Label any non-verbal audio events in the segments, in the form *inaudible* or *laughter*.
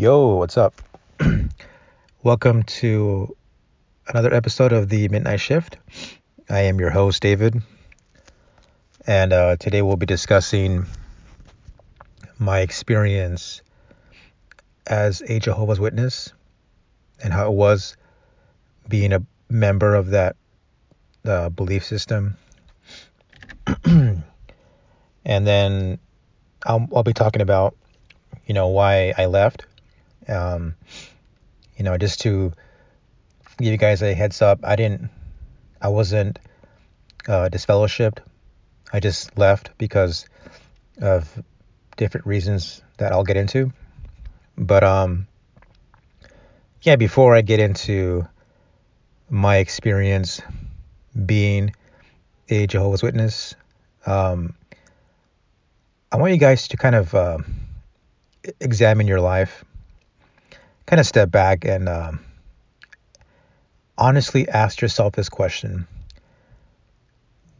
Yo, what's up? *clears throat* Welcome to another episode of the Midnight Shift. I am your host, David, and uh, today we'll be discussing my experience as a Jehovah's Witness and how it was being a member of that uh, belief system. *clears throat* and then I'll, I'll be talking about, you know, why I left um, you know, just to give you guys a heads up, I didn't, I wasn't uh, disfellowshipped. I just left because of different reasons that I'll get into. But um, yeah, before I get into my experience being a Jehovah's Witness, um, I want you guys to kind of uh, examine your life kind of step back and um, honestly ask yourself this question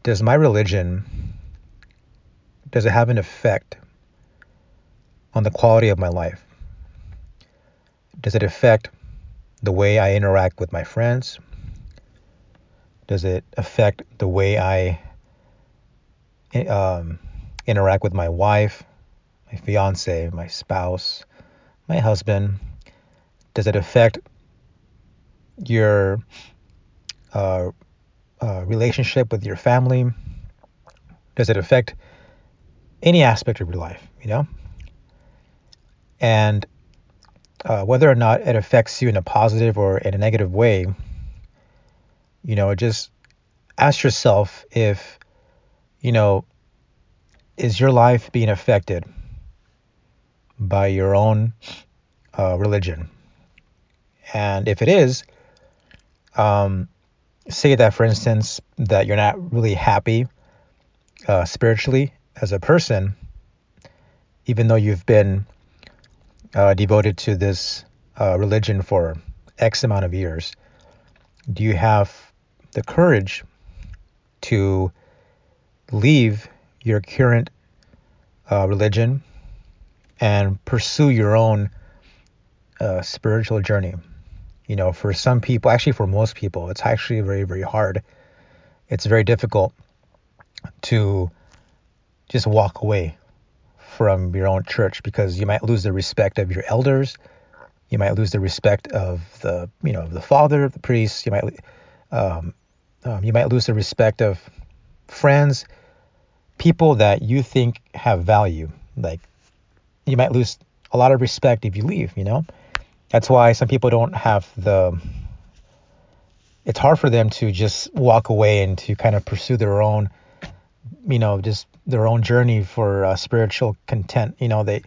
Does my religion, does it have an effect on the quality of my life? Does it affect the way I interact with my friends? Does it affect the way I um, interact with my wife, my fiance, my spouse, my husband, does it affect your uh, uh, relationship with your family? Does it affect any aspect of your life? You know, and uh, whether or not it affects you in a positive or in a negative way, you know, just ask yourself if, you know, is your life being affected by your own uh, religion? And if it is, um, say that, for instance, that you're not really happy uh, spiritually as a person, even though you've been uh, devoted to this uh, religion for X amount of years, do you have the courage to leave your current uh, religion and pursue your own uh, spiritual journey? You know, for some people, actually for most people, it's actually very, very hard. It's very difficult to just walk away from your own church because you might lose the respect of your elders. You might lose the respect of the, you know, of the father, the priest. You might, um, um, you might lose the respect of friends, people that you think have value. Like, you might lose a lot of respect if you leave. You know, that's why some people don't have the it's hard for them to just walk away and to kind of pursue their own you know just their own journey for uh, spiritual content. You know they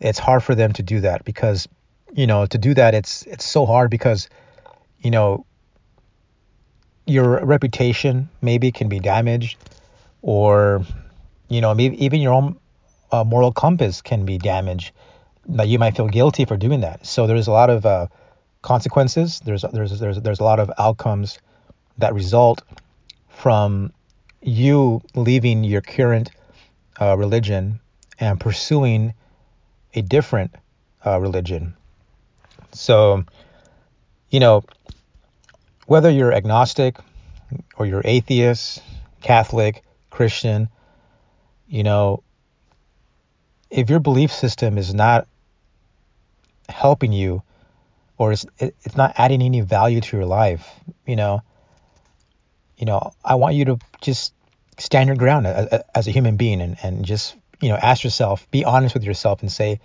it's hard for them to do that because you know to do that it's it's so hard because you know your reputation maybe can be damaged or you know maybe even your own uh, moral compass can be damaged that you might feel guilty for doing that. So there's a lot of uh, consequences. There's there's there's there's a lot of outcomes that result from you leaving your current uh, religion and pursuing a different uh, religion. So, you know, whether you're agnostic or you're atheist, Catholic, Christian, you know, if your belief system is not helping you or it's, it's not adding any value to your life, you know, you know, I want you to just stand your ground as, as a human being and, and just, you know, ask yourself, be honest with yourself and say,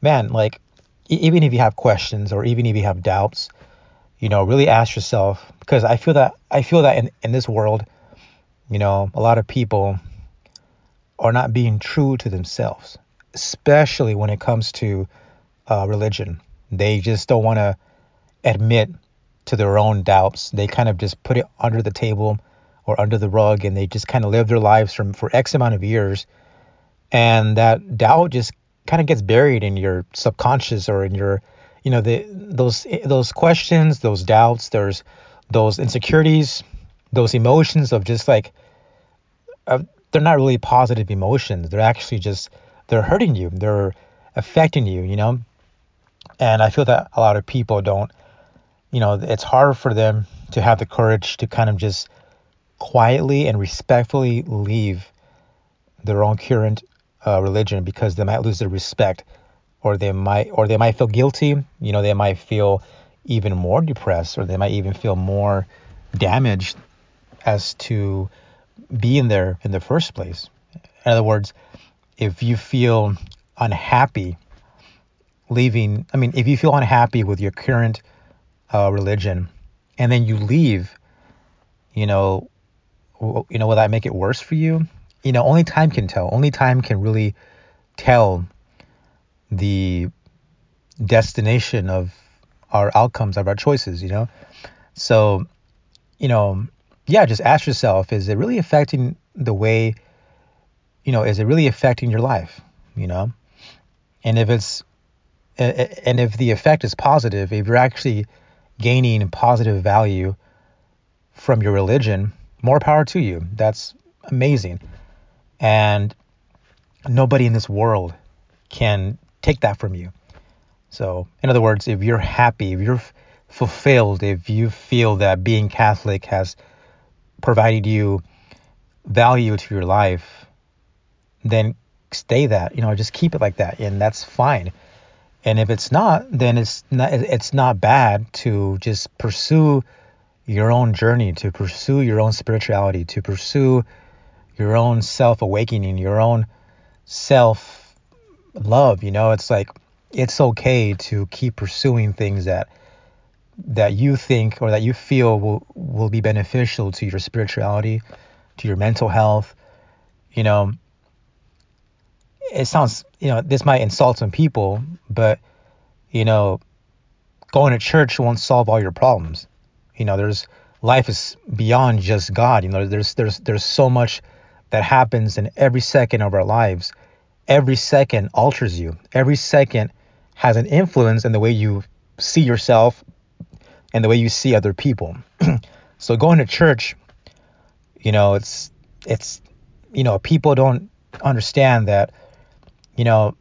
man, like, even if you have questions or even if you have doubts, you know, really ask yourself, because I feel that, I feel that in, in this world, you know, a lot of people are not being true to themselves, especially when it comes to uh, religion. They just don't want to admit to their own doubts. They kind of just put it under the table or under the rug and they just kind of live their lives from for X amount of years. And that doubt just kind of gets buried in your subconscious or in your, you know, the those those questions, those doubts, there's those insecurities, those emotions of just like uh, they're not really positive emotions. They're actually just they're hurting you. They're affecting you, you know? And I feel that a lot of people don't, you know, it's hard for them to have the courage to kind of just quietly and respectfully leave their own current uh, religion because they might lose their respect or they might or they might feel guilty. You know they might feel even more depressed or they might even feel more damaged as to be in there in the first place. In other words if you feel unhappy leaving i mean if you feel unhappy with your current uh, religion and then you leave you know you know will that make it worse for you you know only time can tell only time can really tell the destination of our outcomes of our choices, you know? So, you know, yeah, just ask yourself, is it really affecting the way, you know, is it really affecting your life, you know? And if it's, and if the effect is positive, if you're actually gaining positive value from your religion, more power to you. That's amazing. And nobody in this world can take that from you. So, in other words, if you're happy, if you're fulfilled, if you feel that being Catholic has provided you value to your life, then stay that. You know, just keep it like that, and that's fine. And if it's not, then it's not it's not bad to just pursue your own journey, to pursue your own spirituality, to pursue your own self awakening, your own self love, you know, it's like it's okay to keep pursuing things that that you think or that you feel will will be beneficial to your spirituality, to your mental health. You know, it sounds, you know, this might insult some people, but you know, going to church won't solve all your problems. You know, there's life is beyond just God. You know, there's there's there's so much that happens in every second of our lives every second alters you. Every second has an influence in the way you see yourself and the way you see other people. *clears throat* so going to church, you know, it's it's you know, people don't understand that you know,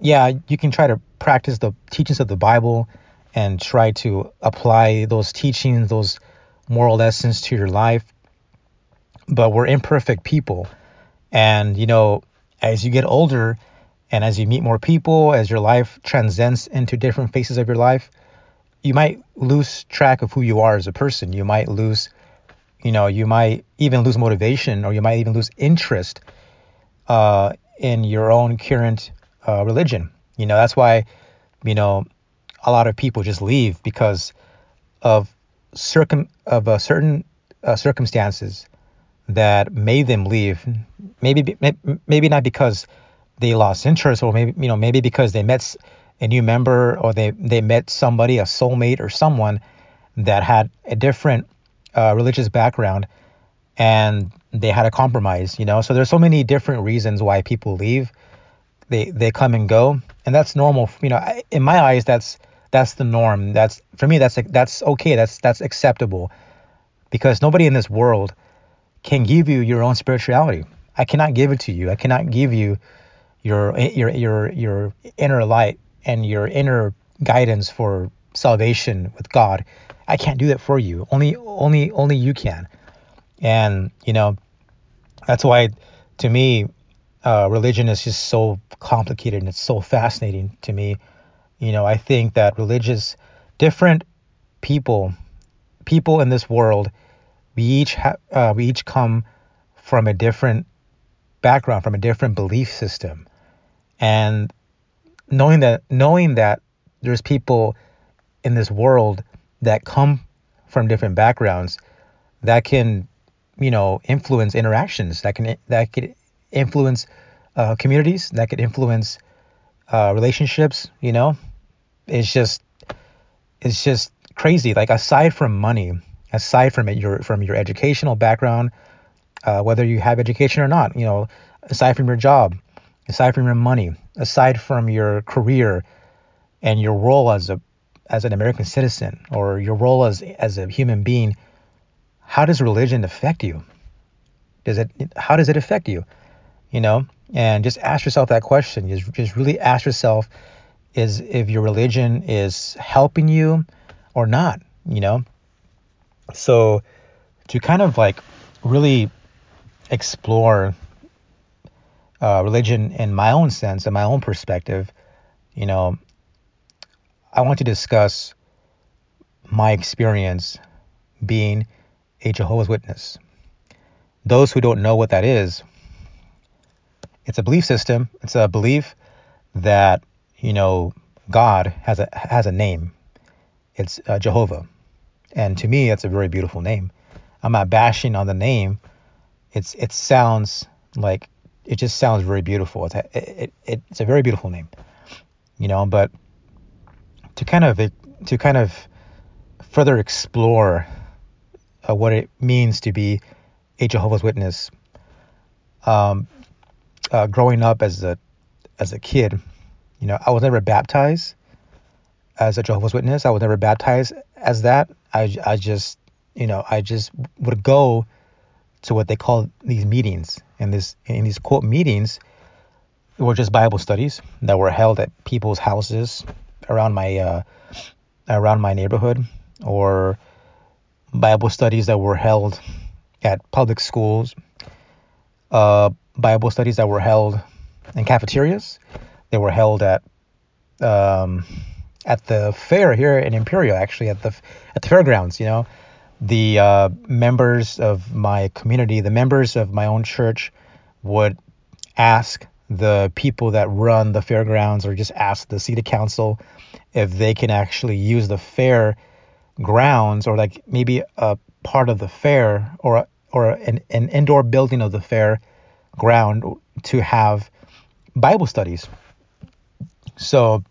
yeah, you can try to practice the teachings of the Bible and try to apply those teachings, those moral lessons to your life. But we're imperfect people. And, you know, as you get older and as you meet more people, as your life transcends into different phases of your life, you might lose track of who you are as a person. You might lose, you know, you might even lose motivation or you might even lose interest uh, in your own current uh, religion. You know, that's why, you know, a lot of people just leave because of circum of uh, certain uh, circumstances that made them leave. Maybe maybe not because they lost interest, or maybe you know maybe because they met a new member, or they they met somebody, a soulmate, or someone that had a different uh, religious background, and they had a compromise. You know, so there's so many different reasons why people leave. They they come and go, and that's normal. You know, in my eyes, that's that's the norm. That's for me. That's that's okay. That's that's acceptable, because nobody in this world can give you your own spirituality. I cannot give it to you. I cannot give you your your your your inner light and your inner guidance for salvation with God. I can't do that for you. Only only only you can. And you know, that's why to me, uh, religion is just so complicated and it's so fascinating to me. You know, I think that religious, different people, people in this world we each ha- uh, we each come from a different background, from a different belief system, and knowing that knowing that there's people in this world that come from different backgrounds that can you know influence interactions that can that could influence uh, communities that could influence uh, relationships you know? It's just it's just crazy. Like aside from money aside from it, your from your educational background, uh, whether you have education or not, you know, aside from your job, aside from your money, aside from your career and your role as a as an American citizen or your role as as a human being, how does religion affect you? Does it how does it affect you? You know, and just ask yourself that question. Just just really ask yourself is if your religion is helping you or not, you know? So to kind of like really explore uh, religion in my own sense, in my own perspective, you know, I want to discuss my experience being a Jehovah's Witness. Those who don't know what that is, it's a belief system. It's a belief that you know God has a has a name. It's uh, Jehovah, and to me, it's a very beautiful name. I'm not bashing on the name. It's it sounds like it just sounds very beautiful. It's a, it, it, it's a very beautiful name, you know. But to kind of to kind of further explore uh, what it means to be a Jehovah's Witness. Um, uh, growing up as a as a kid, you know, I was never baptized as a Jehovah's Witness. I was never baptized as that. I, I just, you know, I just would go to what they call these meetings. And this in these quote meetings were just Bible studies that were held at people's houses around my uh, around my neighborhood, or Bible studies that were held at public schools, uh, Bible studies that were held in cafeterias. They were held at um, at the fair here in Imperial, actually at the at the fairgrounds. You know, the uh, members of my community, the members of my own church, would ask the people that run the fairgrounds, or just ask the city council if they can actually use the fair grounds, or like maybe a part of the fair, or or an, an indoor building of the fair ground to have Bible studies. So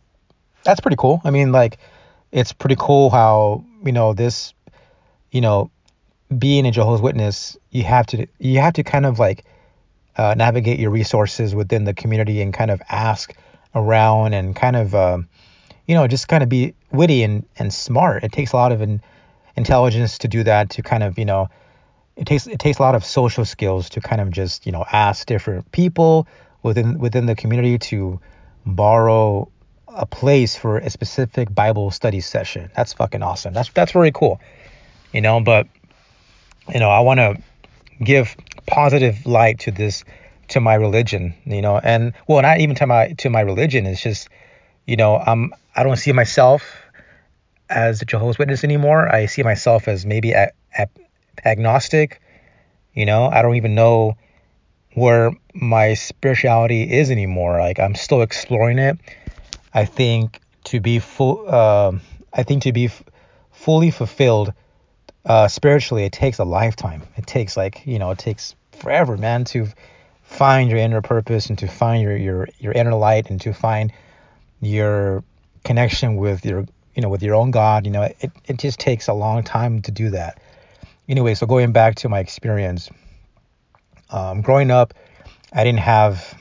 that's pretty cool. I mean, like, it's pretty cool how, you know, this, you know, being a Jehovah's Witness, you have to, you have to kind of like uh, navigate your resources within the community and kind of ask around and kind of, uh, you know, just kind of be witty and, and smart. It takes a lot of in, intelligence to do that, to kind of, you know, it takes it takes a lot of social skills to kind of just you know ask different people within within the community to borrow a place for a specific Bible study session. That's fucking awesome. That's that's very cool. You know, but you know, I want to give positive light to this to my religion, you know, and well, not even to my to my religion. It's just, you know, I'm I don't see myself as a Jehovah's Witness anymore. I see myself as maybe a, a, agnostic. You know, I don't even know where my spirituality is anymore. Like I'm still exploring it. I think to be full, uh, I think to be f- fully fulfilled uh, spiritually, it takes a lifetime. It takes like you know, it takes forever, man, to find your inner purpose and to find your your your inner light and to find your connection with your you know with your own God. You know, it it just takes a long time to do that anyway, so going back to my experience, um, growing up, I didn't have,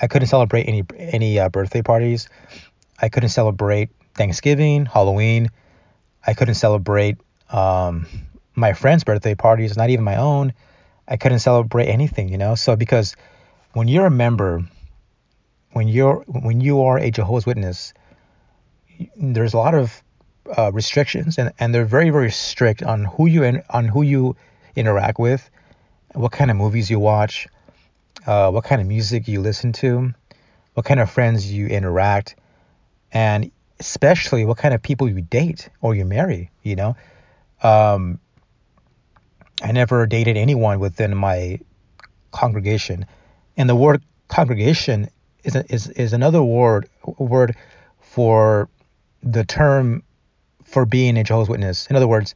I couldn't celebrate any any uh, birthday parties. I couldn't celebrate Thanksgiving, Halloween. I couldn't celebrate um, my friends' birthday parties, not even my own. I couldn't celebrate anything, you know. So because when you're a member, when you're when you are a Jehovah's Witness, there's a lot of uh, restrictions, and, and they're very very strict on who you in, on who you interact with, what kind of movies you watch, uh, what kind of music you listen to, what kind of friends you interact, and especially what kind of people you date or you marry. You know, um, I never dated anyone within my congregation, and the word congregation is is is another word word for the term for being a Jehovah's Witness. In other words,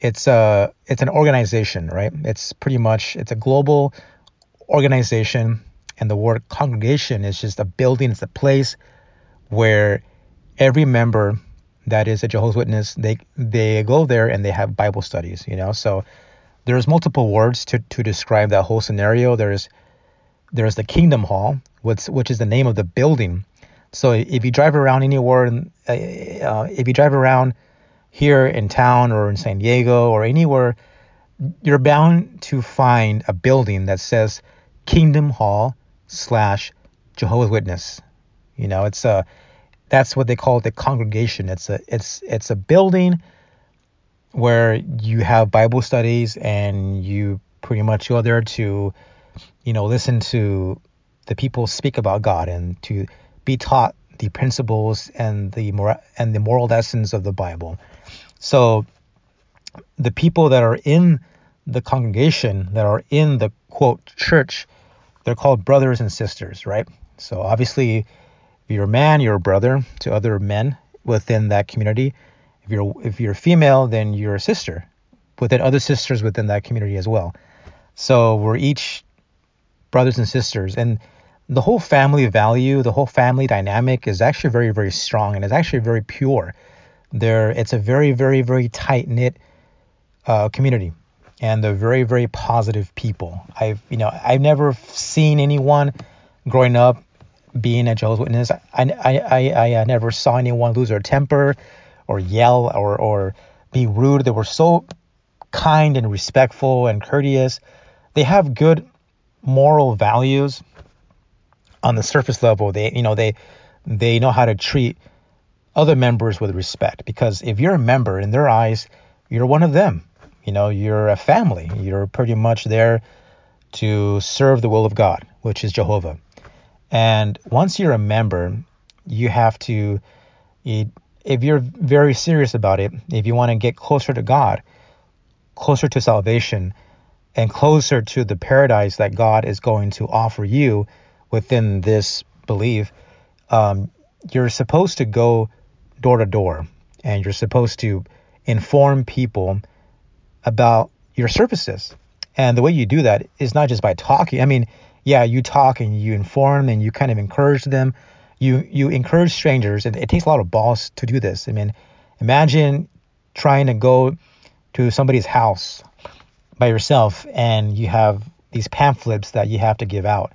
it's a it's an organization, right? It's pretty much it's a global organization, and the word congregation is just a building. It's a place where every member that is a Jehovah's Witness they they go there and they have Bible studies. You know, so there's multiple words to to describe that whole scenario. There's there's the Kingdom Hall, which which is the name of the building. So if you drive around anywhere, uh, uh, if you drive around here in town or in San Diego or anywhere, you're bound to find a building that says Kingdom Hall slash Jehovah's Witness. You know, it's a that's what they call the congregation. It's a it's it's a building where you have Bible studies and you pretty much go there to you know listen to the people speak about God and to be taught the principles and the and the moral lessons of the Bible. So the people that are in the congregation that are in the quote church, they're called brothers and sisters, right? So obviously, if you're a man, you're a brother to other men within that community. If you're if you're a female, then you're a sister within other sisters within that community as well. So we're each brothers and sisters, and the whole family value, the whole family dynamic is actually very very strong and it's actually very pure. There, it's a very very very tight knit uh, community and they're very very positive people. I've you know i've never seen anyone growing up being a jehovah's witness. I i i, I never saw anyone lose their temper or yell or or be rude. They were so kind and respectful and courteous. They have good moral values on the surface level they you know they they know how to treat other members with respect because if you're a member in their eyes you're one of them you know, you're a family. You're pretty much there to serve the will of God, which is Jehovah. And once you're a member, you have to, if you're very serious about it, if you want to get closer to God, closer to salvation, and closer to the paradise that God is going to offer you within this belief, um, you're supposed to go door to door and you're supposed to inform people about your services. And the way you do that is not just by talking. I mean, yeah, you talk and you inform and you kind of encourage them. You you encourage strangers, and it takes a lot of balls to do this. I mean, imagine trying to go to somebody's house by yourself and you have these pamphlets that you have to give out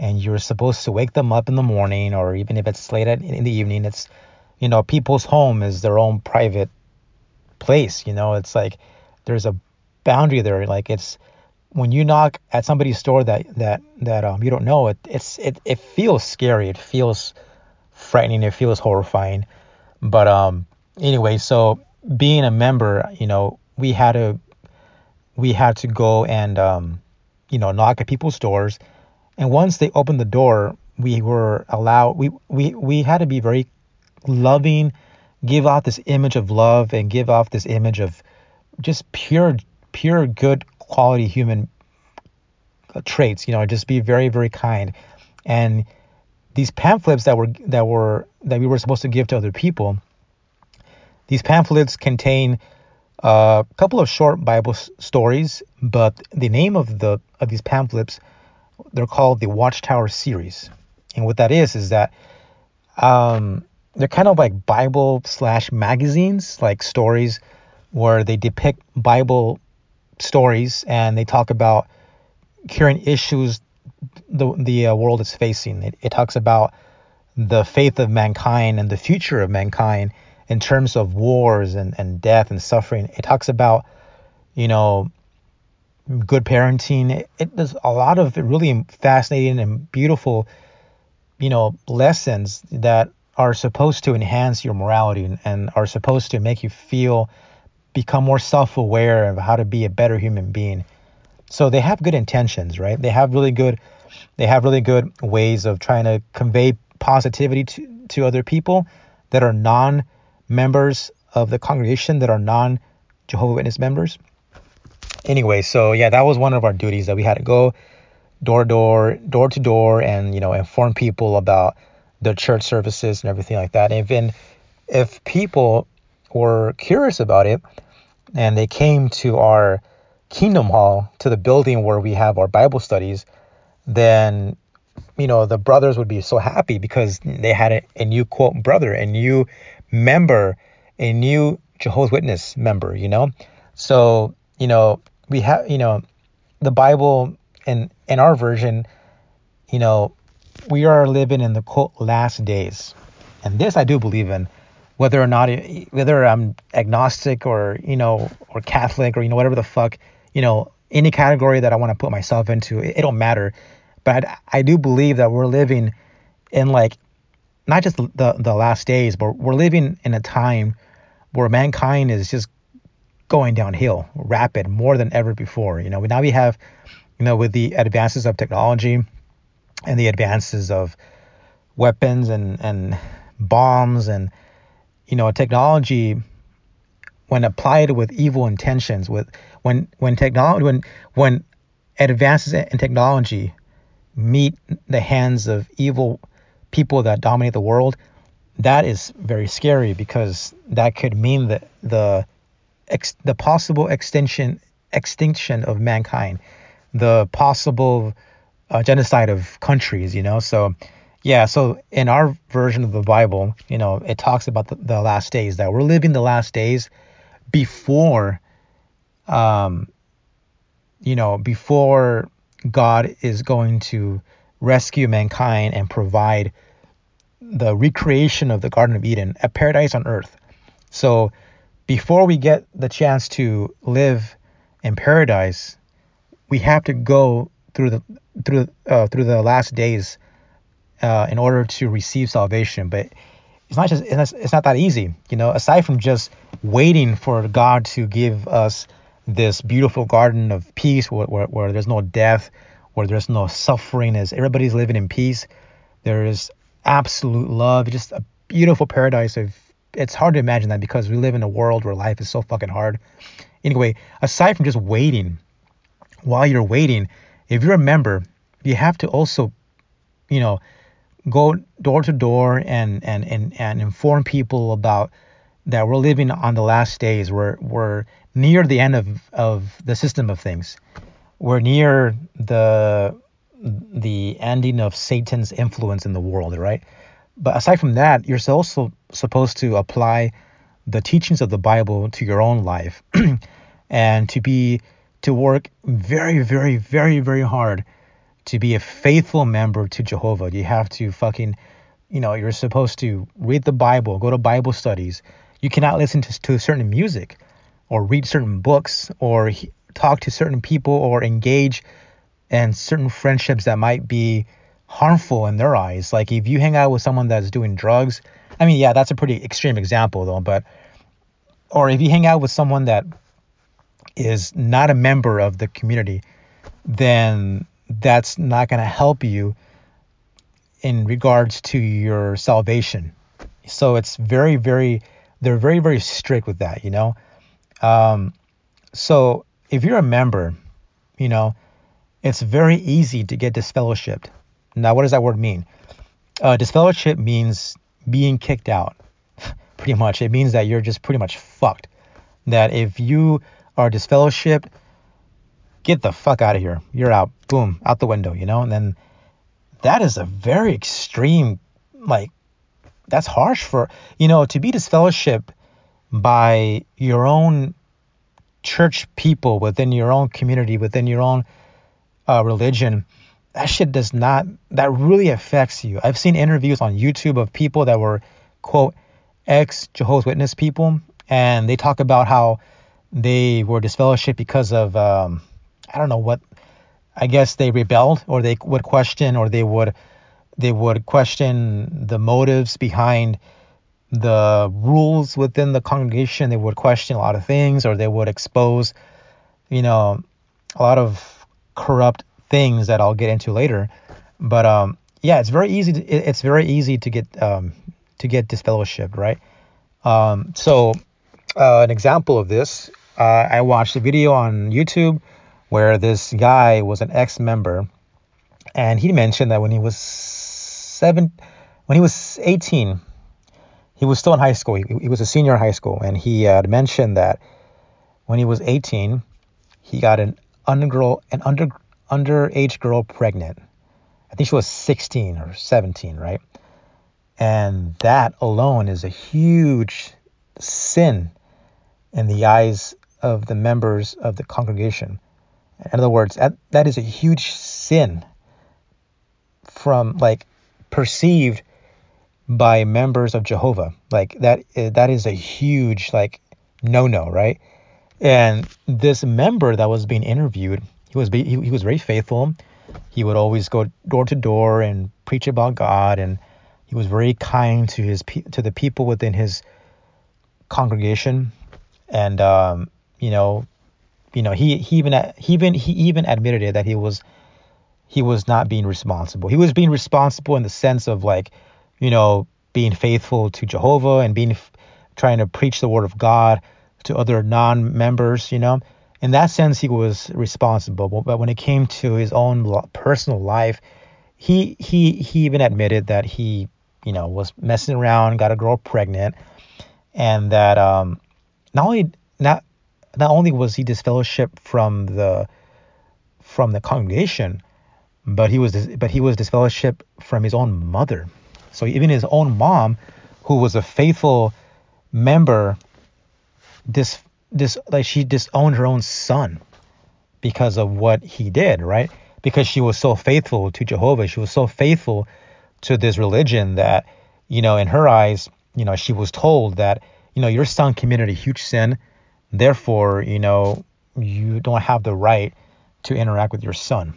and you're supposed to wake them up in the morning or even if it's late at, in the evening it's you know people's home is their own private place you know it's like there's a boundary there. Like it's when you knock at somebody's door that that that um you don't know it it's it it feels scary. It feels frightening. It feels horrifying. But um anyway, so being a member, you know, we had to we had to go and um you know knock at people's doors, and once they opened the door, we were allowed we we we had to be very loving, give off this image of love and give off this image of just pure pure good quality human uh, traits you know just be very very kind. And these pamphlets that were that were that we were supposed to give to other people these pamphlets contain uh, a couple of short bible s- stories but the name of the of these pamphlets they're called the watchtower series and what that is is that um, they're kind of like bible slash magazines like stories where they depict Bible stories and they talk about current issues the the uh, world is facing. It, it talks about the faith of mankind and the future of mankind in terms of wars and, and death and suffering. It talks about, you know, good parenting. It, does a lot of really fascinating and beautiful, you know, lessons that are supposed to enhance your morality and, and are supposed to make you feel become more self-aware of how to be a better human being. So they have good intentions, right? They have really good they have really good ways of trying to convey positivity to, to other people that are non-members of the congregation that are non Jehovah Witness members. Anyway, so yeah, that was one of our duties that we had to go door to door, door to door, and you know inform people about the church services and everything like that. And even if people were curious about it and they came to our Kingdom Hall, to the building where we have our Bible studies, then you know the brothers would be so happy because they had a, a new quote brother, a new member, a new Jehovah's Witness member, you know. So you know we have you know the Bible and in our version, you know, we are living in the quote last days, and this I do believe in whether or not whether I'm agnostic or you know or Catholic or you know whatever the fuck you know any category that I want to put myself into it, it don't matter. But I, I do believe that we're living in like not just the the last days, but we're living in a time where mankind is just going downhill, rapid, more than ever before. You know, now we have, you know, with the advances of technology and the advances of weapons and and bombs and you know technology when applied with evil intentions with when when technology when when advances in technology meet the hands of evil people that dominate the world that is very scary because that could mean that the ex, the possible extinction extinction of mankind the possible uh, genocide of countries you know so yeah, so in our version of the Bible, you know, it talks about the, the last days that we're living the last days before um you know, before God is going to rescue mankind and provide the recreation of the Garden of Eden, a paradise on earth. So before we get the chance to live in paradise, we have to go through the through uh, through the last days uh, in order to receive salvation. But it's not just it's not that easy, you know. Aside from just waiting for God to give us this beautiful garden of peace, where, where, where there's no death, where there's no suffering, as everybody's living in peace, there is absolute love, just a beautiful paradise of. It's hard to imagine that because we live in a world where life is so fucking hard. Anyway, aside from just waiting, while you're waiting, if you remember, you have to also, you know, go door to door and, and, and, and inform people about that we're living on the last days. We're, we're near the end of, of the system of things. We're near the the ending of Satan's influence in the world, right? But aside from that, you're also supposed to apply the teachings of the Bible to your own life *clears throat* and to be to work very, very, very, very hard to be a faithful member to Jehovah, you have to fucking, you know, you're supposed to read the Bible, go to Bible studies. You cannot listen to, to certain music or read certain books or he, talk to certain people or engage in certain friendships that might be harmful in their eyes. Like if you hang out with someone that's doing drugs, I mean, yeah, that's a pretty extreme example though, but or if you hang out with someone that is not a member of the community, then that's not going to help you in regards to your salvation. So it's very, very, they're very, very strict with that, you know. Um, so if you're a member, you know, it's very easy to get disfellowshipped. Now, what does that word mean? Uh, disfellowship means being kicked out, *laughs* pretty much. It means that you're just pretty much fucked. That if you are disfellowshipped, get the fuck out of here. You're out. Boom, out the window, you know? And then that is a very extreme, like, that's harsh for, you know, to be disfellowship by your own church people within your own community, within your own uh, religion. That shit does not, that really affects you. I've seen interviews on YouTube of people that were, quote, ex Jehovah's Witness people, and they talk about how they were disfellowshipped because of, um, I don't know what I guess they rebelled or they would question or they would they would question the motives behind the rules within the congregation. They would question a lot of things or they would expose, you know, a lot of corrupt things that I'll get into later. But um, yeah, it's very easy. To, it's very easy to get um, to get disfellowshipped, right? Um, so uh, an example of this, uh, I watched a video on YouTube where this guy was an ex-member, and he mentioned that when he was seven, when he was 18, he was still in high school. He, he was a senior in high school, and he had mentioned that when he was 18, he got an undergirl, an under underage girl pregnant. I think she was 16 or 17, right? And that alone is a huge sin in the eyes of the members of the congregation. In other words, that, that is a huge sin from like perceived by members of Jehovah. Like that that is a huge like no no, right? And this member that was being interviewed, he was he, he was very faithful. He would always go door to door and preach about God and He was very kind to his to the people within his congregation, and um, you know, you know, he he even he even he even admitted it that he was he was not being responsible. He was being responsible in the sense of like, you know, being faithful to Jehovah and being trying to preach the word of God to other non-members, you know. In that sense, he was responsible. But when it came to his own personal life, he he he even admitted that he, you know, was messing around, got a girl pregnant, and that um, not only not not only was he disfellowship from the from the congregation, but he was but he was disfellowship from his own mother. So even his own mom, who was a faithful member, this this like she disowned her own son because of what he did, right? Because she was so faithful to Jehovah, she was so faithful to this religion that, you know, in her eyes, you know, she was told that, you know, your son committed a huge sin, therefore, you know, you don't have the right to interact with your son.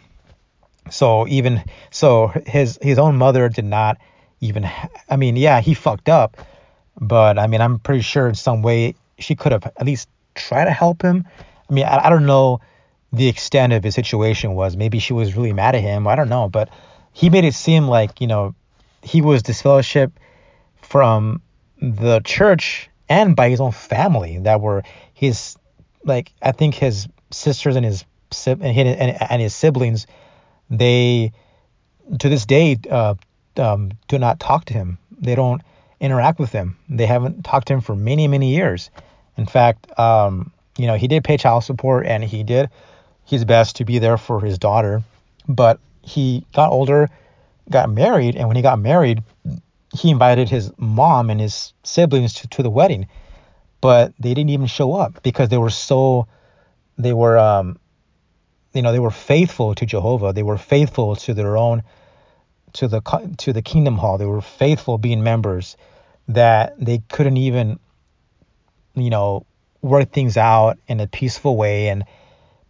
So even so, his his own mother did not even. I mean, yeah, he fucked up, but I mean, I'm pretty sure in some way she could have at least tried to help him. I mean, I, I don't know the extent of his situation was. Maybe she was really mad at him. I don't know, but he made it seem like you know he was disfellowship from the church and by his own family that were his like I think his sisters and his and and his siblings they to this day uh, um, do not talk to him. They don't interact with him. They haven't talked to him for many many years. In fact, um, you know he did pay child support and he did his best to be there for his daughter, but he got older, got married, and when he got married, he invited his mom and his siblings to, to the wedding, but they didn't even show up because they were so they were um, you know they were faithful to Jehovah. They were faithful to their own to the to the kingdom hall. They were faithful being members that they couldn't even you know work things out in a peaceful way and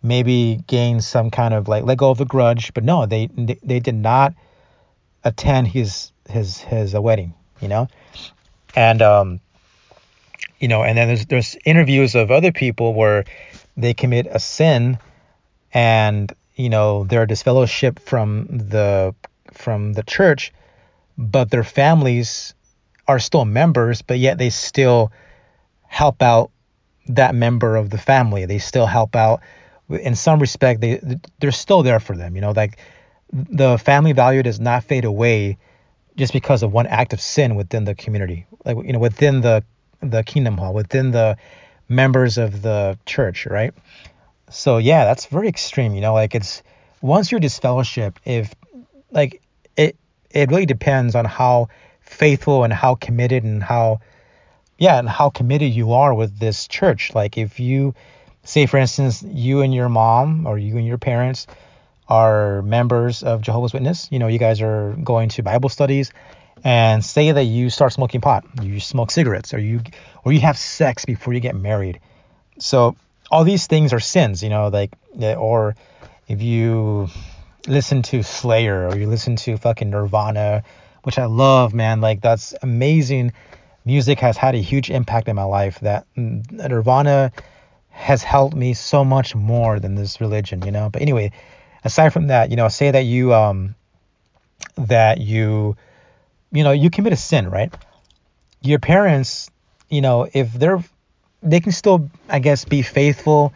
maybe gain some kind of like let go of the grudge. But no, they they did not attend his his his uh, wedding. You know, and um you know, and then there's there's interviews of other people where they commit a sin and you know they're disfellowship from the from the church, but their families are still members, but yet they still help out that member of the family. They still help out in some respect. They they're still there for them. You know, like the family value does not fade away just because of one act of sin within the community, like you know, within the the kingdom hall, within the members of the church, right? So yeah, that's very extreme. You know, like it's once you're disfellowship, if like it it really depends on how faithful and how committed and how yeah and how committed you are with this church. Like if you say for instance you and your mom or you and your parents are members of Jehovah's Witness, you know, you guys are going to Bible studies and say that you start smoking pot, you smoke cigarettes or you or you have sex before you get married. So all these things are sins, you know, like eh, or if you listen to Slayer or you listen to fucking Nirvana, which I love, man, like that's amazing. Music has had a huge impact in my life. That mm, Nirvana has helped me so much more than this religion, you know. But anyway, aside from that, you know, say that you um that you you know you commit a sin, right? Your parents, you know, if they're they can still, I guess, be faithful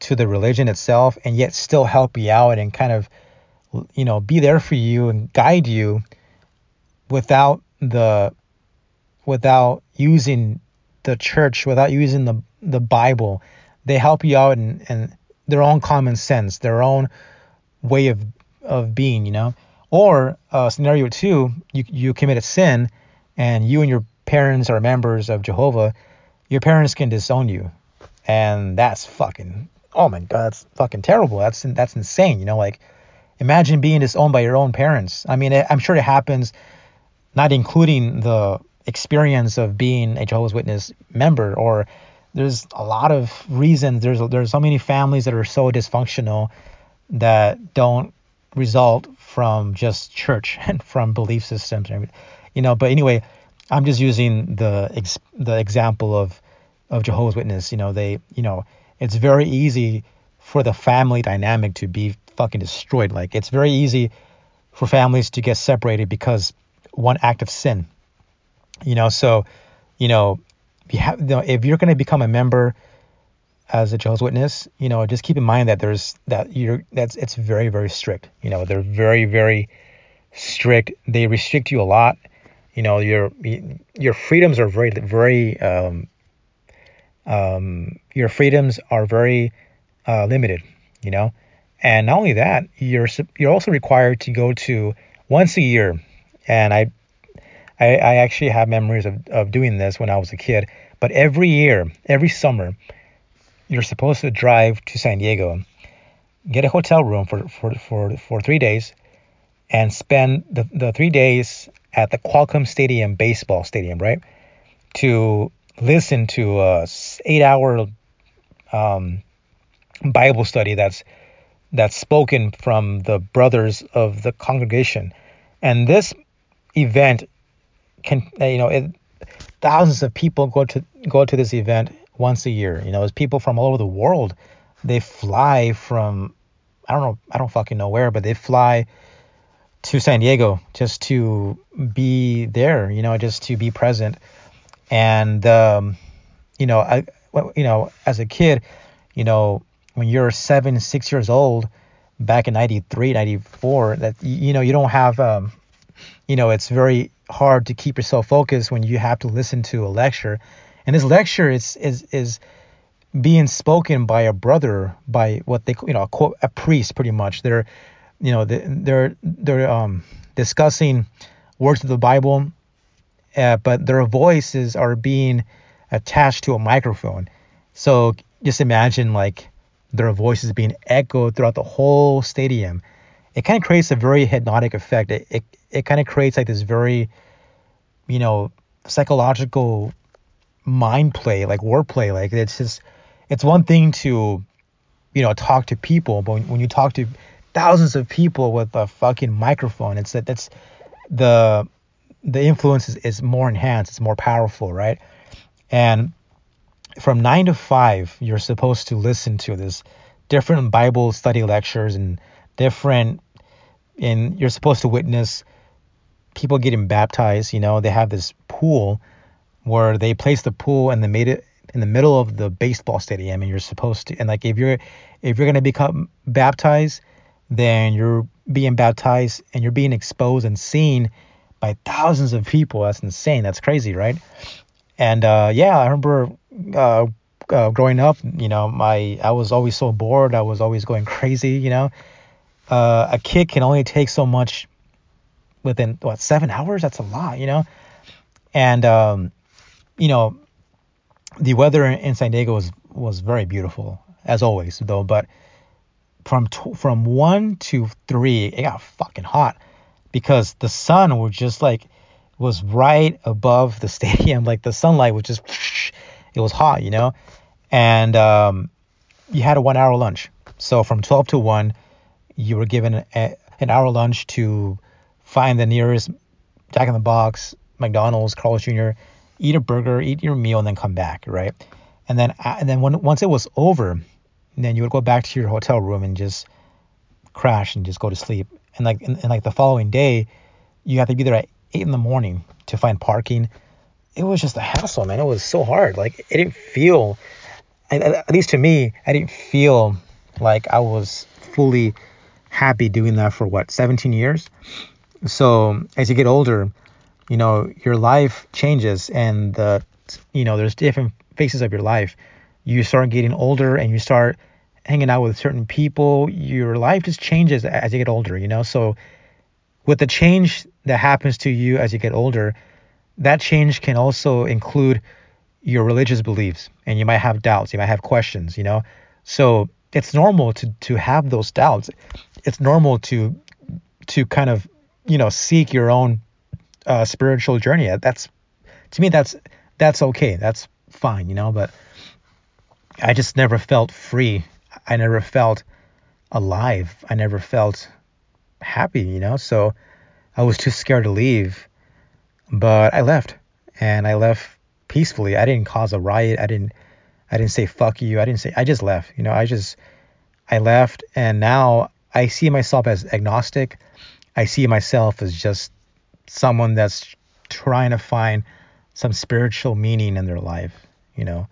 to the religion itself and yet still help you out and kind of, you know, be there for you and guide you without the, without using the church, without using the, the Bible. They help you out in, in their own common sense, their own way of, of being, you know. Or uh, scenario two, you, you commit a sin and you and your parents are members of Jehovah your parents can disown you, and that's fucking oh my god, that's fucking terrible. That's that's insane. You know, like imagine being disowned by your own parents. I mean, I'm sure it happens, not including the experience of being a Jehovah's Witness member, or there's a lot of reasons. There's there's so many families that are so dysfunctional that don't result from just church *laughs* and from belief systems. you know. But anyway, I'm just using the ex- the example of of Jehovah's Witness. You know, they, you know, it's very easy for the family dynamic to be fucking destroyed. Like it's very easy for families to get separated because one act of sin. You know, so, you know, if you have, if you're going to become a member as a Jehovah's Witness, you know, just keep in mind that there's that you're that's it's very very strict. You know, they're very very strict. They restrict you a lot. You know, your your freedoms are very very um, um, your freedoms are very uh, limited. You know, and not only that, you're you're also required to go to once a year. And I I, I actually have memories of, of doing this when I was a kid. But every year, every summer, you're supposed to drive to San Diego, get a hotel room for, for, for, for three days, and spend the, the three days at the Qualcomm Stadium baseball stadium, right? To listen to a eight hour um, Bible study that's that's spoken from the brothers of the congregation. And this event can, you know, it, thousands of people go to go to this event once a year. You know, there's people from all over the world. They fly from I don't know, I don't fucking know where, but they fly to San Diego just to be there, you know, just to be present. And um, you know, I you know, as a kid, you know, when you're 7, 6 years old back in 93, 94, that you know, you don't have um, you know, it's very hard to keep yourself focused when you have to listen to a lecture and this lecture is is is being spoken by a brother, by what they you know a, a priest, pretty much. They're you know they're they're um, discussing words of the Bible, uh, but their voices are being attached to a microphone. So just imagine like their voices being echoed throughout the whole stadium. It kind of creates a very hypnotic effect. It it, it kind of creates like this very you know psychological mind play, like wordplay. Like it's just, it's one thing to, you know, talk to people, but when, when you talk to thousands of people with a fucking microphone, it's that that's the the influence is, is more enhanced, it's more powerful, right? And from nine to five, you're supposed to listen to this different Bible study lectures and different, and you're supposed to witness people getting baptized. You know, they have this pool where they place the pool and they made it in the middle of the baseball stadium and you're supposed to and like if you're if you're going to become baptized then you're being baptized and you're being exposed and seen by thousands of people. That's insane. That's crazy right? And uh, yeah i remember uh, uh, growing up you know my i was always so bored. I was always going crazy you know? Uh, a kid can only take so much within what seven hours that's a lot you know and um, you know, the weather in San Diego was was very beautiful as always, though. But from from one to three, it got fucking hot because the sun was just like was right above the *laughs* stadium. Like the sunlight was just *laughs* it was hot, you know. And um, you had a one hour lunch. So from 12 to 1, you were given a, an hour lunch to find the nearest Jack in the Box, McDonald's, Carl's Jr eat a burger, eat your meal, and then come back, right? And then uh, and then when once it was over, then you would go back to your hotel room and just crash and just go to sleep. And like and, and like the following day, you have to be there at eight in the morning to find parking. It was just a hassle, man. It was so hard. Like it didn't feel, at least to me, I didn't feel like I was fully happy doing that for what 17 years. So as you get older, you know your life changes and the you know there's different phases of your life. You start getting older and you start hanging out with certain people your life just changes as you get older you know? So with the change that happens to you as you get older that change can also include your religious beliefs and you might have doubts you might have questions you know? So it's normal to to have those doubts. It's normal to to kind of you know seek your own uh, spiritual journey. That's to me that's that's okay. That's fine, you know. But I just never felt free. I never felt alive. I never felt happy, you know. So I was too scared to leave. but I left, and I left peacefully. I didn't cause a riot. I didn't I didn't say fuck you. I didn't say I just left. You know, I just I left and now I see myself as agnostic. I see myself as just someone that's trying to find some spiritual meaning in their life, you know.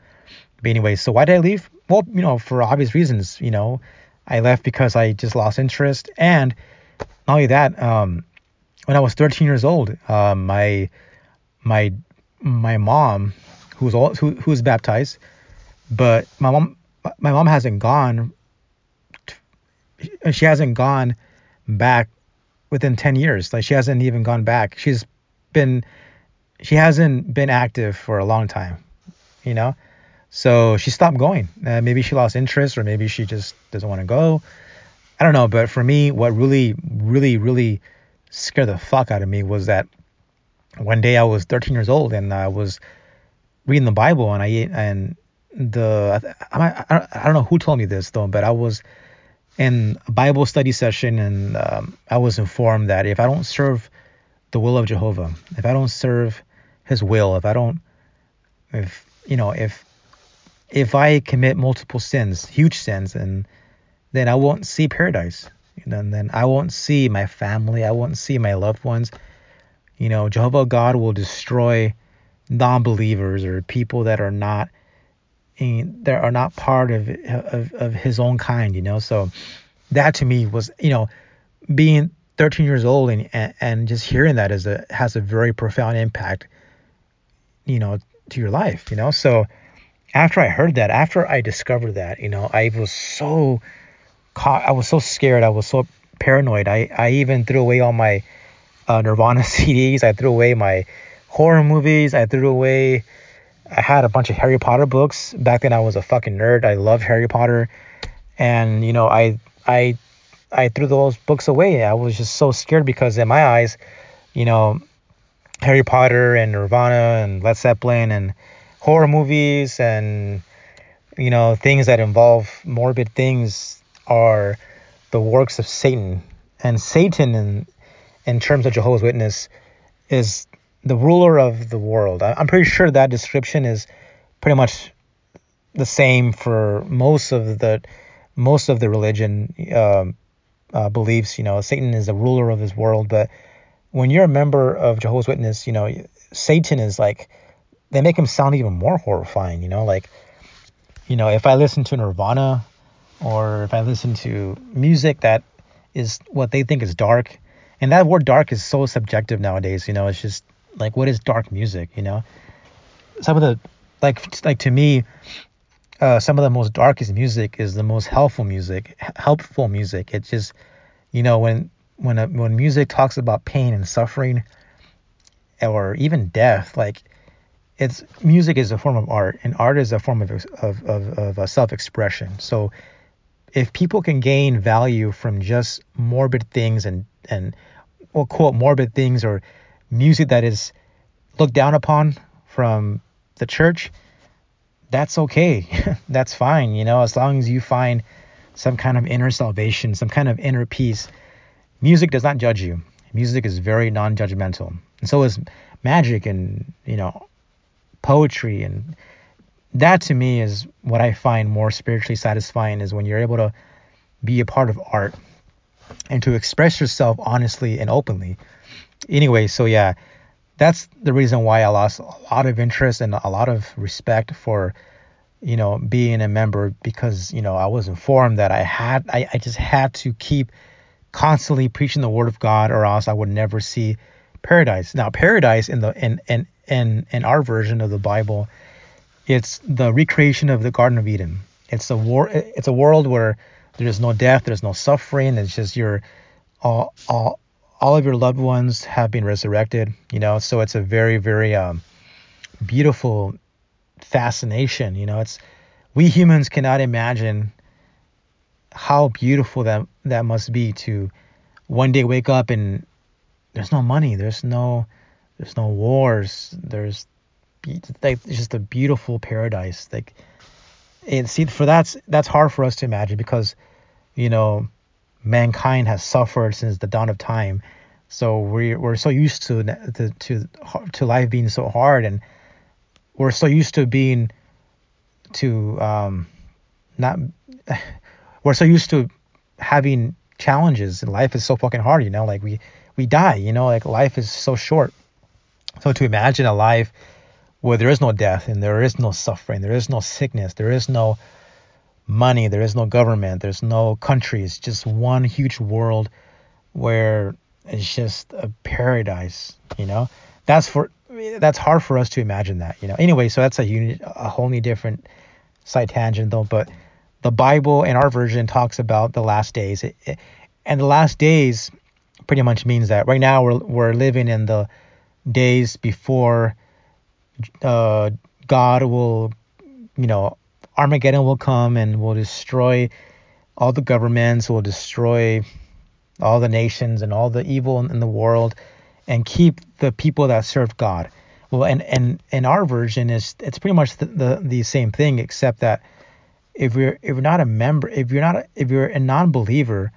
But anyway, so why did I leave? Well, you know, for obvious reasons, you know. I left because I just lost interest and not only that, um, when I was 13 years old, um, my my my mom, who was all, who who was baptized, but my mom my mom hasn't gone. She hasn't gone back within 10 years. Like she hasn't even gone back. She's been she hasn't been active for a long time, you know. So she stopped going. Uh, maybe she lost interest, or maybe she just doesn't want to go. I don't know. But for me, what really, really, really scared the fuck out of me was that one day I was 13 years old and I was reading the Bible and I and the I, I, I don't know who told me this though, but I was in a Bible study session and um, I was informed that if I don't serve the will of Jehovah, if I don't serve His will, if I don't, if you know, if if I commit multiple sins, huge sins, and then I won't see paradise. And then I won't see my family. I won't see my loved ones. You know, Jehovah God will destroy non-believers or people that are not in, that are not part of, of of his own kind. You know, so that to me was you know being 13 years old and and, and just hearing that is a has a very profound impact. You know, to your life. You know, so after I heard that, after I discovered that, you know, I was so caught, I was so scared, I was so paranoid. I, I even threw away all my uh, Nirvana *laughs* CDs. I threw away my horror movies. I threw away. I had a bunch of Harry Potter books. Back then, I was a fucking nerd. I loved Harry Potter, and you know, I I I threw those books away. I was just so scared because in my eyes, you know, Harry Potter and Nirvana and Led Zeppelin and horror movies and you know things that involve morbid things are the works of Satan. And Satan in in terms of Jehovah's Witness is the ruler of the world. I'm pretty sure that description is pretty much the same for most of the most of the religion um, uh, beliefs. You know, Satan is the ruler of his world, but when you're a member of Jehovah's Witness, you know, Satan is like they make him sound even more horrifying, you know, like you know, if I listen to Nirvana or if I listen to music that is what they think is dark, and that word dark is so subjective nowadays, you know, it's just like what is dark music, you know? Some of the like like to me uh, some of the most darkest music is the most helpful music, helpful music. It's just, you know, when when a, when music talks about pain and suffering, or even death, like it's music is a form of art, and art is a form of of of, of a self-expression. So if people can gain value from just morbid things and and or quote morbid things or music that is looked down upon from the church, that's okay. *laughs* that's fine, you know, as long as you find some kind of inner salvation, some kind of inner peace. Music does not judge you. Music is very non-judgmental. And so is magic and, you know, poetry and that to me is what I find more spiritually satisfying is when you're able to be a part of art and to express yourself honestly and openly. Anyway, so yeah, that's the reason why I lost a lot of interest and a lot of respect for you know being a member because you know I was informed that I had I, I just had to keep constantly preaching the word of God or else I would never see paradise. Now paradise in the in in in in our version of the Bible, it's the recreation of the Garden of Eden. It's a war. It's a world where there's no death, there's no suffering. It's just your all all all of your loved ones have been resurrected. You know, so it's a very very um, beautiful fascination. You know, it's we humans cannot imagine how beautiful that that must be to one day wake up and there's no money, there's no there's no wars. There's like it's just a beautiful paradise. Like and see for that's that's hard for us to imagine because you know mankind has suffered since the dawn of time. So we're, we're so used to to to to life being so hard, and we're so used to being to um not *laughs* we're so used to having challenges life is so fucking hard you know like we we die you know like life is so short so to imagine a life where there is no death and there is no suffering there is no sickness there is no money. There is no government. There's no countries just one huge world where it's just a paradise you know? That's for that's hard for us to imagine that you know? Anyway so that's a unit a whole new different side tangent though but the Bible in our version talks about the last days. It, it, and the last days pretty much means that right now we're, we're living in the days before uh, God will, you know, Armageddon will come and will destroy all the governments, will destroy all the nations and all the evil in, in the world and keep the people that serve God. Well, and, and, and our version is, it's pretty much the, the, the same thing, except that if you're if you're not a member, if you're not a, if you're a non-believer,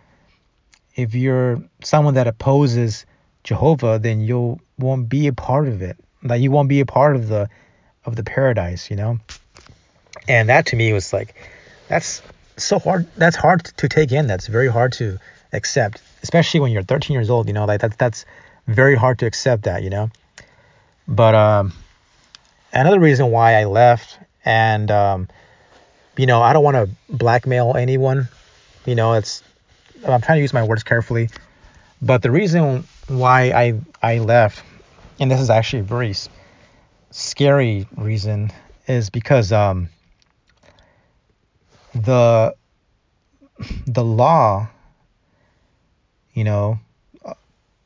if you're someone that opposes Jehovah, then you won't be a part of it. Like you won't be a part of the of the paradise, you know. And that to me was like, that's so hard. That's hard to take in. That's very hard to accept, especially when you're 13 years old. You know, like that's that's very hard to accept that. You know. But um, another reason why I left and um, you know, I don't want to blackmail anyone. You know, it's I'm trying to use my words carefully. But the reason why I I left, and this is actually a very scary reason, is because um the the law, you know,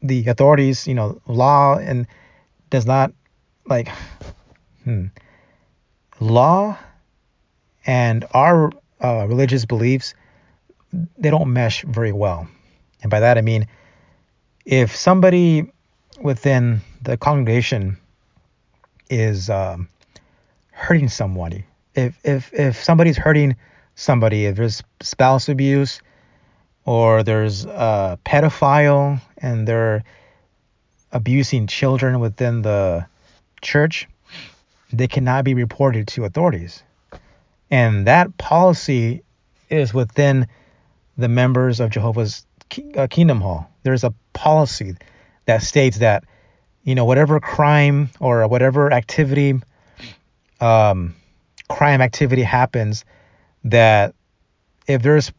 the authorities, you know, law and does not like hmm, law and our uh, religious beliefs they don't mesh very well. And by that i mean if somebody within the congregation is um, hurting somebody if if if somebody's hurting somebody if there's spouse abuse or there's a pedophile and they're abusing children within the church they cannot be reported to authorities and that policy is within the members of Jehovah's uh, Kingdom Hall. There's a policy that states that, you know, whatever crime or whatever activity, um, crime activity happens, that if there's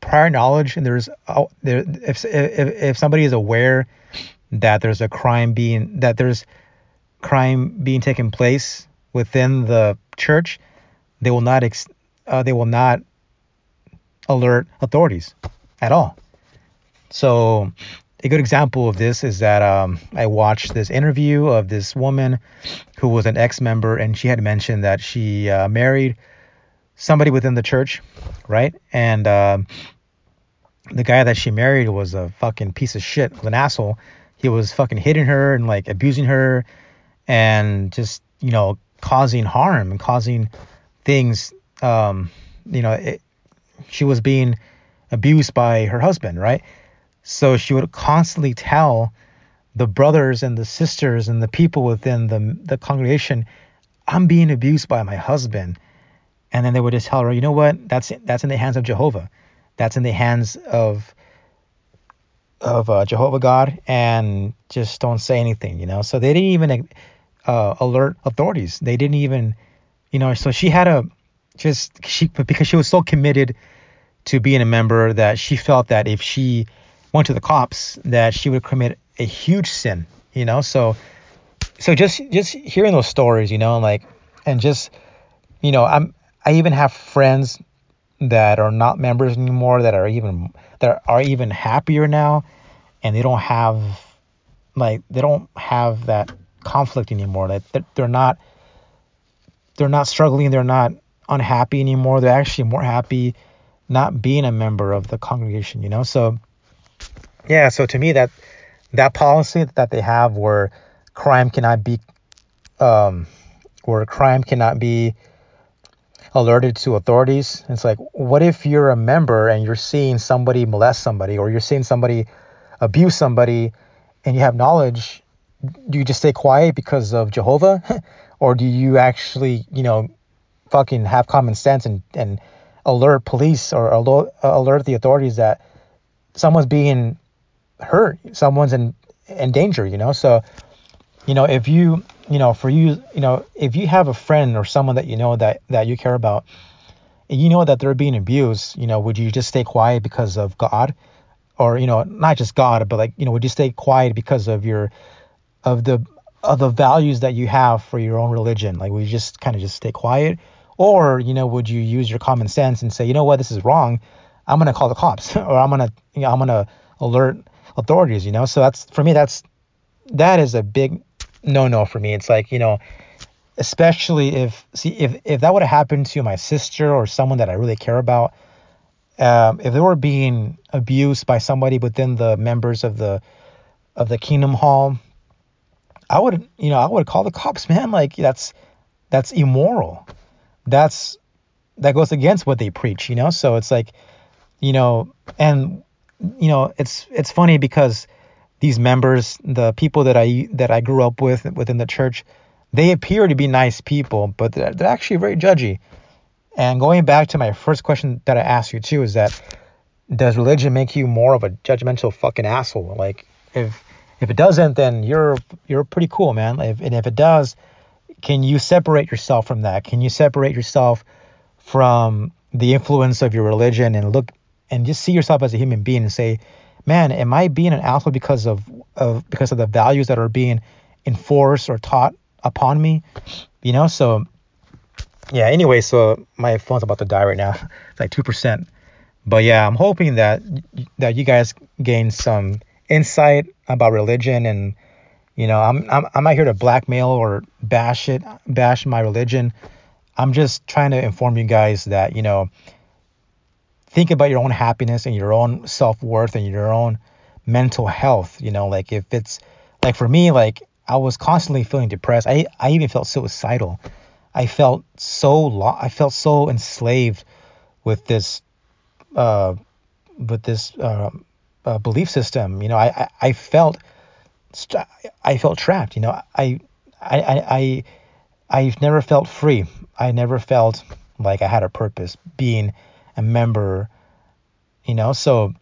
prior knowledge and there's oh, there, if, if if somebody is aware that there's a crime being that there's crime being taken place within the church, they will not ex- uh, they will not alert authorities at all. So a good example of this is that um, I watched this interview of this woman who was an ex-member, and she had mentioned that she uh, married somebody within the church, right? And uh, the guy that she married was a fucking piece of shit, of an asshole. He was fucking hitting her and like abusing her, and just you know causing harm and causing things. Um, you know, it, she was being abused by her husband, right? So she would constantly tell the brothers and the sisters and the people within the the congregation, "I'm being abused by my husband," and then they would just tell her, "You know what? That's that's in the hands of Jehovah. That's in the hands of." of uh, Jehovah God and just don't say anything, you know. So they didn't even uh, alert authorities. They didn't even, you know. So she had a just she because she was so committed to being a member that she felt that if she went to the cops that she would commit a huge sin, you know. So so just just hearing those stories, you know, like and just you know, I'm I even have friends that are not members anymore that are even that are even happier now and they don't have like they don't have that conflict anymore that they're, not they're not struggling they're not unhappy anymore. They're actually more happy not being a member of the congregation, you know? So yeah, so to me that that policy that they have where crime cannot be um where crime cannot be alerted to authorities. It's like what if you're a member and you're seeing somebody molest somebody or you're seeing somebody abuse somebody and you have knowledge, do you just stay quiet because of Jehovah, *laughs* or do you actually, you know, fucking have common sense and and alert police or alert, alert the authorities that someone's being hurt, someone's in in danger, you know? So, you know, if you, you know, for you, you know, if you have a friend or someone that you know that that you care about, and you know that they're being abused, you know, would you just stay quiet because of God? Or, you know, not just God, but like, you know, would you stay quiet because of your of the of the values that you have for your own religion? Like would you just kind of just stay quiet? Or, you know, would you use your common sense and say, you know what, this is wrong. I'm gonna call the cops *laughs* or I'm gonna you know, I'm gonna alert authorities, you know? So that's for me that's that is a big no no for me. It's like, you know, especially if see if if that would have happened to my sister or someone that I really care about, um, if they were being abused by somebody within the members of the of the Kingdom Hall, I would you know I would call the cops, man. Like that's that's immoral. That's that goes against what they preach, you know. So it's like, you know, and you know, it's it's funny because these members, the people that I that I grew up with within the church, they appear to be nice people, but they're, they're actually very judgy. And going back to my first question that I asked you too is that does religion make you more of a judgmental fucking asshole? Like if if it doesn't, then you're you're pretty cool, man. If, and if it does, can you separate yourself from that? Can you separate yourself from the influence of your religion and look and just see yourself as a human being and say, man, am I being an asshole because of, of because of the values that are being enforced or taught upon me? You know, so yeah, anyway, so my phone's about to die right now. It's *laughs* like two percent. But yeah, I'm hoping that that you guys gain some insight about religion and you know, I'm I'm I'm not here to blackmail or bash it, bash my religion. I'm just trying to inform you guys that, you know, think about your own happiness and your own self-worth and your own mental health you know like if it's like for me like i was constantly feeling depressed. I i even felt suicidal. I felt so lo- i felt so enslaved with this uh with this uh, uh, belief system. You know I, I i felt i felt trapped you know. I i i, I I've never felt free. I never felt like I had a purpose. Being a member, you know. So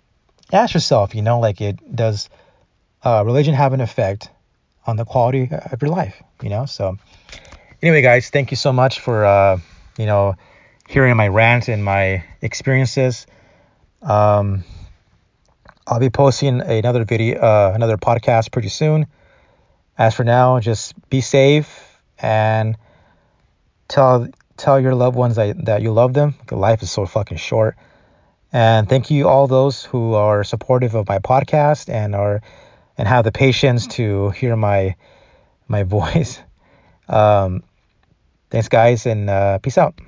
ask yourself, you know, like it does uh, religion have an effect on the quality of your life, you know? So anyway, guys, thank you so much for, uh, you know, hearing my rant and my experiences. Um, I'll be posting another video, uh, another podcast pretty soon. As for now, just be safe and tell tell your loved ones that, that you love them. Life is so fucking short. And thank you all those who are supportive of my podcast and are and have the patience to hear my my *laughs* voice. Um, thanks guys and uh, peace out.